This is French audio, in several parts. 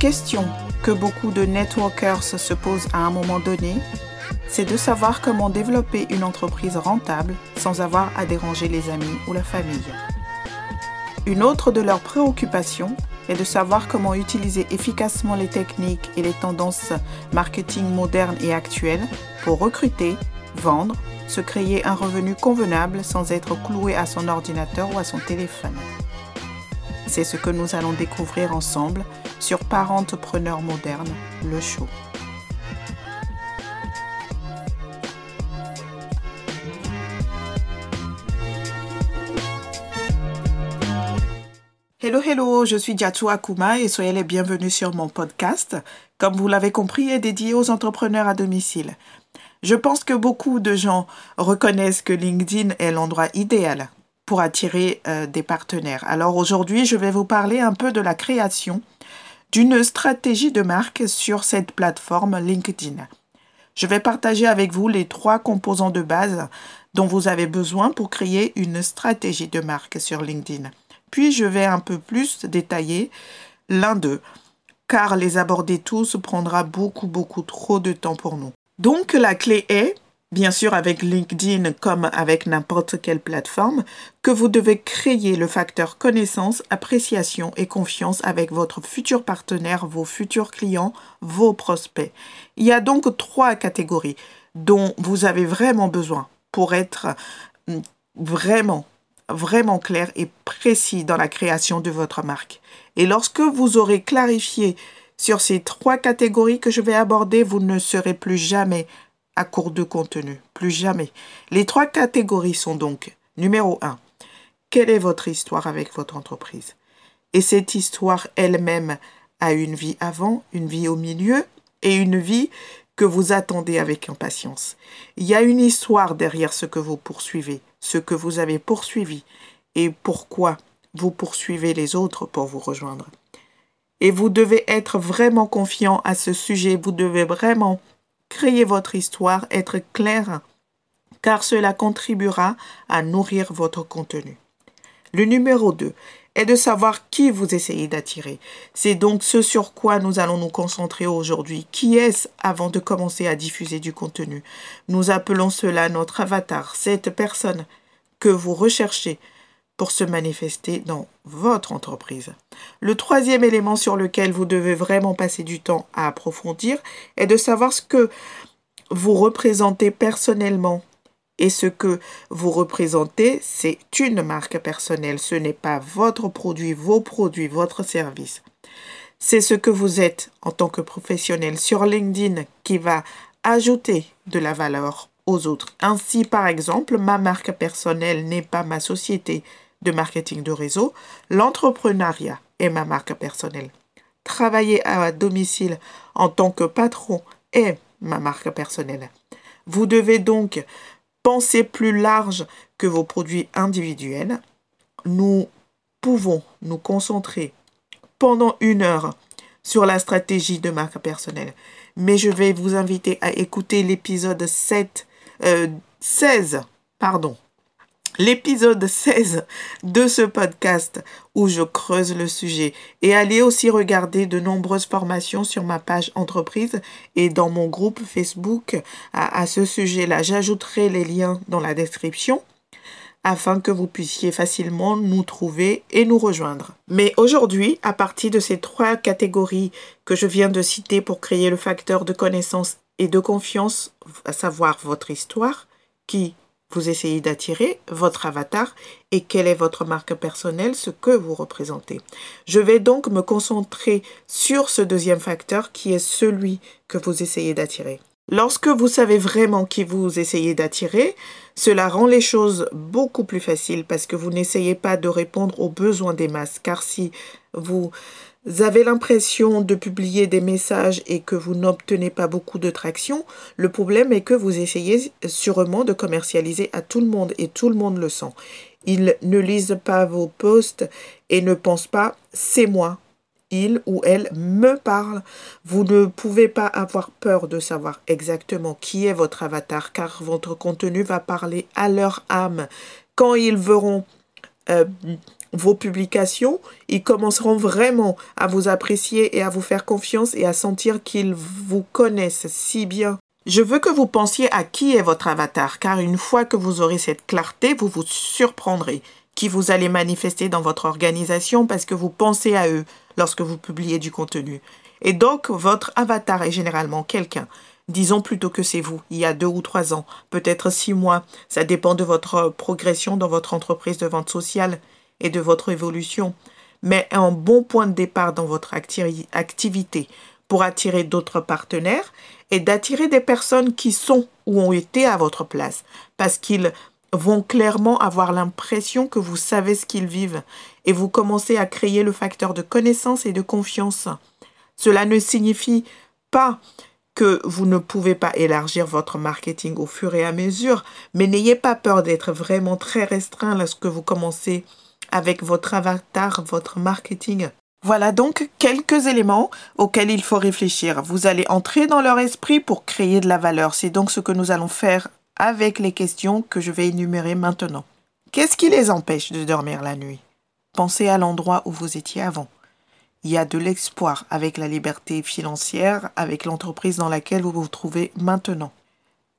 Question que beaucoup de networkers se posent à un moment donné, c'est de savoir comment développer une entreprise rentable sans avoir à déranger les amis ou la famille. Une autre de leurs préoccupations est de savoir comment utiliser efficacement les techniques et les tendances marketing modernes et actuelles pour recruter, vendre, se créer un revenu convenable sans être cloué à son ordinateur ou à son téléphone. C'est ce que nous allons découvrir ensemble sur Parentepreneur Moderne, le show. Hello, hello, je suis Diatou Akuma et soyez les bienvenus sur mon podcast. Comme vous l'avez compris, est dédié aux entrepreneurs à domicile. Je pense que beaucoup de gens reconnaissent que LinkedIn est l'endroit idéal pour attirer euh, des partenaires. Alors aujourd'hui, je vais vous parler un peu de la création d'une stratégie de marque sur cette plateforme LinkedIn. Je vais partager avec vous les trois composants de base dont vous avez besoin pour créer une stratégie de marque sur LinkedIn. Puis je vais un peu plus détailler l'un d'eux, car les aborder tous prendra beaucoup, beaucoup trop de temps pour nous. Donc la clé est, bien sûr avec LinkedIn comme avec n'importe quelle plateforme, que vous devez créer le facteur connaissance, appréciation et confiance avec votre futur partenaire, vos futurs clients, vos prospects. Il y a donc trois catégories dont vous avez vraiment besoin pour être hum, vraiment vraiment clair et précis dans la création de votre marque. Et lorsque vous aurez clarifié sur ces trois catégories que je vais aborder, vous ne serez plus jamais à court de contenu. Plus jamais. Les trois catégories sont donc, numéro 1, quelle est votre histoire avec votre entreprise? Et cette histoire elle-même a une vie avant, une vie au milieu et une vie que vous attendez avec impatience. Il y a une histoire derrière ce que vous poursuivez, ce que vous avez poursuivi et pourquoi vous poursuivez les autres pour vous rejoindre. Et vous devez être vraiment confiant à ce sujet, vous devez vraiment créer votre histoire, être clair, car cela contribuera à nourrir votre contenu. Le numéro 2 est de savoir qui vous essayez d'attirer. C'est donc ce sur quoi nous allons nous concentrer aujourd'hui. Qui est-ce avant de commencer à diffuser du contenu? Nous appelons cela notre avatar, cette personne que vous recherchez pour se manifester dans votre entreprise. Le troisième élément sur lequel vous devez vraiment passer du temps à approfondir est de savoir ce que vous représentez personnellement. Et ce que vous représentez, c'est une marque personnelle. Ce n'est pas votre produit, vos produits, votre service. C'est ce que vous êtes en tant que professionnel sur LinkedIn qui va ajouter de la valeur aux autres. Ainsi, par exemple, ma marque personnelle n'est pas ma société, de marketing de réseau, l'entrepreneuriat est ma marque personnelle. Travailler à domicile en tant que patron est ma marque personnelle. Vous devez donc penser plus large que vos produits individuels. Nous pouvons nous concentrer pendant une heure sur la stratégie de marque personnelle. Mais je vais vous inviter à écouter l'épisode 7, 16, euh, pardon, l'épisode 16 de ce podcast où je creuse le sujet et allez aussi regarder de nombreuses formations sur ma page entreprise et dans mon groupe Facebook à, ce sujet-là. J'ajouterai les liens dans la description afin que vous puissiez facilement nous trouver et nous rejoindre. Mais aujourd'hui, à partir de ces trois catégories que je viens de citer pour créer le facteur de connaissance et de confiance, à savoir votre histoire, qui vous essayez d'attirer votre avatar et quelle est votre marque personnelle, ce que vous représentez. Je vais donc me concentrer sur ce deuxième facteur qui est celui que vous essayez d'attirer. Lorsque vous savez vraiment qui vous essayez d'attirer, cela rend les choses beaucoup plus faciles parce que vous n'essayez pas de répondre aux besoins des masses. Car si vous avez l'impression de publier des messages et que vous n'obtenez pas beaucoup de traction, le problème est que vous essayez sûrement de commercialiser à tout le monde et tout le monde le sent. Ils ne lisent pas vos posts et ne pensent pas c'est moi. Il ou elle me parle. Vous ne pouvez pas avoir peur de savoir exactement qui est votre avatar car votre contenu va parler à leur âme. Quand ils verront euh, vos publications, ils commenceront vraiment à vous apprécier et à vous faire confiance et à sentir qu'ils vous connaissent si bien. Je veux que vous pensiez à qui est votre avatar, car une fois que vous aurez cette clarté, vous vous surprendrez qui vous allez manifester dans votre organisation parce que vous pensez à eux lorsque vous publiez du contenu. Et donc, votre avatar est généralement quelqu'un. Disons plutôt que c'est vous, il y a deux ou trois ans, peut-être six mois. Ça dépend de votre progression dans votre entreprise de vente sociale et de votre évolution. Mais un bon point de départ dans votre activité pour attirer d'autres partenaires est d'attirer des personnes qui sont ou ont été à votre place parce qu'ils vont clairement avoir l'impression que vous savez ce qu'ils vivent et vous commencez à créer le facteur de connaissance et de confiance. Cela ne signifie pas que vous ne pouvez pas élargir votre marketing au fur et à mesure, mais n'ayez pas peur d'être vraiment très restreint lorsque vous commencez avec votre avatar, votre marketing. Voilà donc quelques éléments auxquels il faut réfléchir. Vous allez entrer dans leur esprit pour créer de la valeur. C'est donc ce que nous allons faire avec les questions que je vais énumérer maintenant. Qu'est-ce qui les empêche de dormir la nuit? Pensez à l'endroit où vous étiez avant. Il y a de l'espoir avec la liberté financière, avec l'entreprise dans laquelle vous vous trouvez maintenant.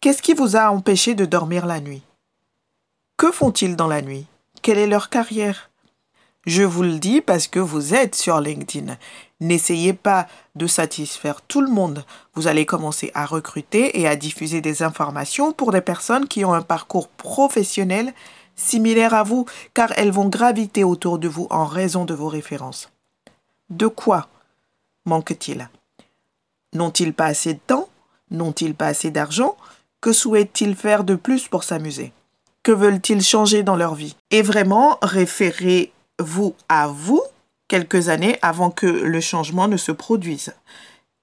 Qu'est-ce qui vous a empêché de dormir la nuit? Que font-ils dans la nuit? Quelle est leur carrière? Je vous le dis parce que vous êtes sur LinkedIn. N'essayez pas de satisfaire tout le monde. Vous allez commencer à recruter et à diffuser des informations pour des personnes qui ont un parcours professionnel similaire à vous, car elles vont graviter autour de vous en raison de vos références. De quoi manque-t-il? N'ont-ils pas assez de temps? N'ont-ils pas assez d'argent? Que souhaitent-ils faire de plus pour s'amuser? Que veulent-ils changer dans leur vie? Et vraiment, référez-vous à vous quelques années avant que le changement ne se produise.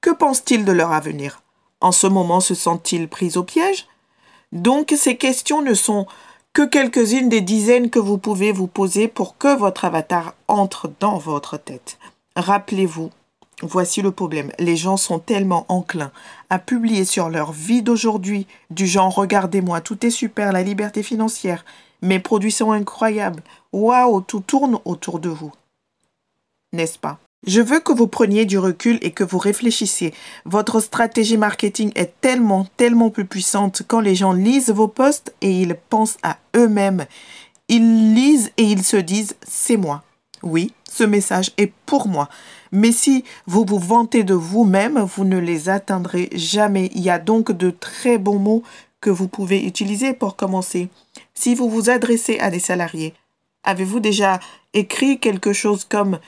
Que pensent-ils de leur avenir? En ce moment se sentent-ils pris au piège? Donc ces questions ne sont que quelques-unes des dizaines que vous pouvez vous poser pour que votre avatar entre dans votre tête. Rappelez-vous, voici le problème, les gens sont tellement enclins à publier sur leur vie d'aujourd'hui du genre regardez-moi, tout est super, la liberté financière, mes produits sont incroyables, waouh, tout tourne autour de vous n'est-ce pas? Je veux que vous preniez du recul et que vous réfléchissiez. Votre stratégie marketing est tellement, tellement plus puissante quand les gens lisent vos posts et ils pensent à eux-mêmes. Ils lisent et ils se disent c'est moi. Oui, ce message est pour moi. Mais si vous vous vantez de vous-même, vous ne les atteindrez jamais. Il y a donc de très bons mots que vous pouvez utiliser pour commencer. Si vous vous adressez à des salariés, avez-vous déjà écrit quelque chose comme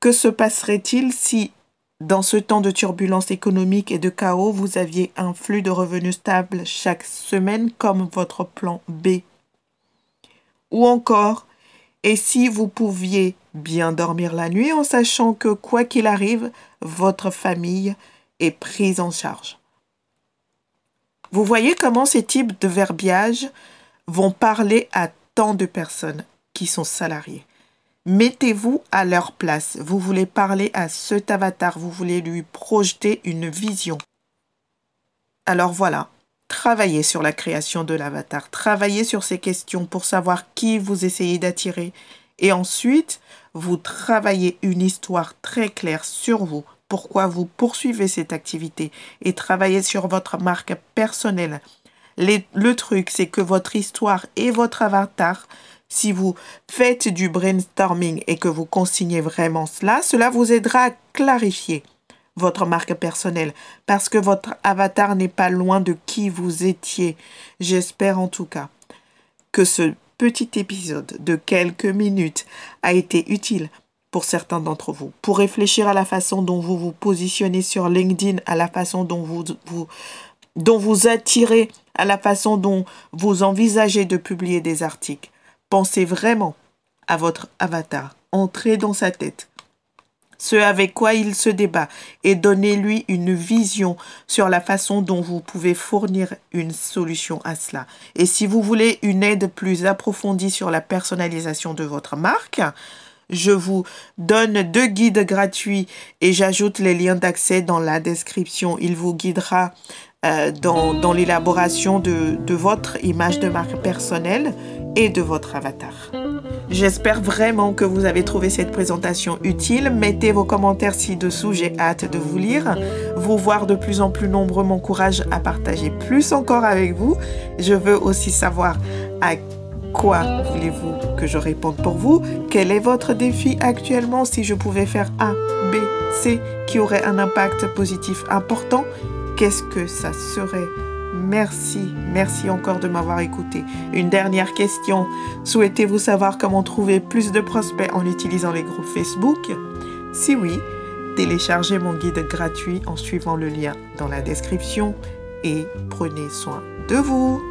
que se passerait-il si, dans ce temps de turbulence économique et de chaos, vous aviez un flux de revenus stable chaque semaine comme votre plan B? Ou encore, et si vous pouviez bien dormir la nuit en sachant que, quoi qu'il arrive, votre famille est prise en charge Vous voyez comment ces types de verbiage vont parler à tant de personnes qui sont salariées. Mettez-vous à leur place. Vous voulez parler à cet avatar, vous voulez lui projeter une vision. Alors voilà, travaillez sur la création de l'avatar, travaillez sur ces questions pour savoir qui vous essayez d'attirer. Et ensuite, vous travaillez une histoire très claire sur vous, pourquoi vous poursuivez cette activité et travaillez sur votre marque personnelle. le truc, c'est que votre histoire et votre avatar si vous faites du brainstorming et que vous consignez vraiment cela, cela vous aidera à clarifier votre marque personnelle parce que votre avatar n'est pas loin de qui vous étiez. J'espère en tout cas que ce petit épisode de quelques minutes a été utile pour certains d'entre vous, pour réfléchir à la façon dont vous vous positionnez sur LinkedIn, à la façon dont vous, vous, dont vous attirez, à la façon dont vous envisagez de publier des articles. Pensez vraiment à votre avatar. Entrez dans sa tête. Ce avec quoi il se débat et donnez-lui une vision sur la façon dont vous pouvez fournir une solution à cela. Et si vous voulez une aide plus approfondie sur la personnalisation de votre marque, je vous donne deux guides gratuits et j'ajoute les liens d'accès dans la description. Il vous guidera euh, dans, l'élaboration de, de votre image de marque personnelle et de votre avatar. J'espère vraiment que vous avez trouvé cette présentation utile. Mettez vos commentaires ci-dessous, j'ai hâte de vous lire. Vous voir de plus en plus nombreux m'encourage à partager plus encore avec vous. Je veux aussi savoir à quoi voulez-vous que je réponde pour vous Quel est votre défi actuellement Si je pouvais faire A, B, C qui aurait un impact positif important, qu'est-ce que ça serait? Merci, merci encore de m'avoir écouté. Une dernière question. Souhaitez-vous savoir comment trouver plus de prospects en utilisant les groupes Facebook? Si oui, téléchargez mon guide gratuit en suivant le lien dans la description et prenez soin de vous.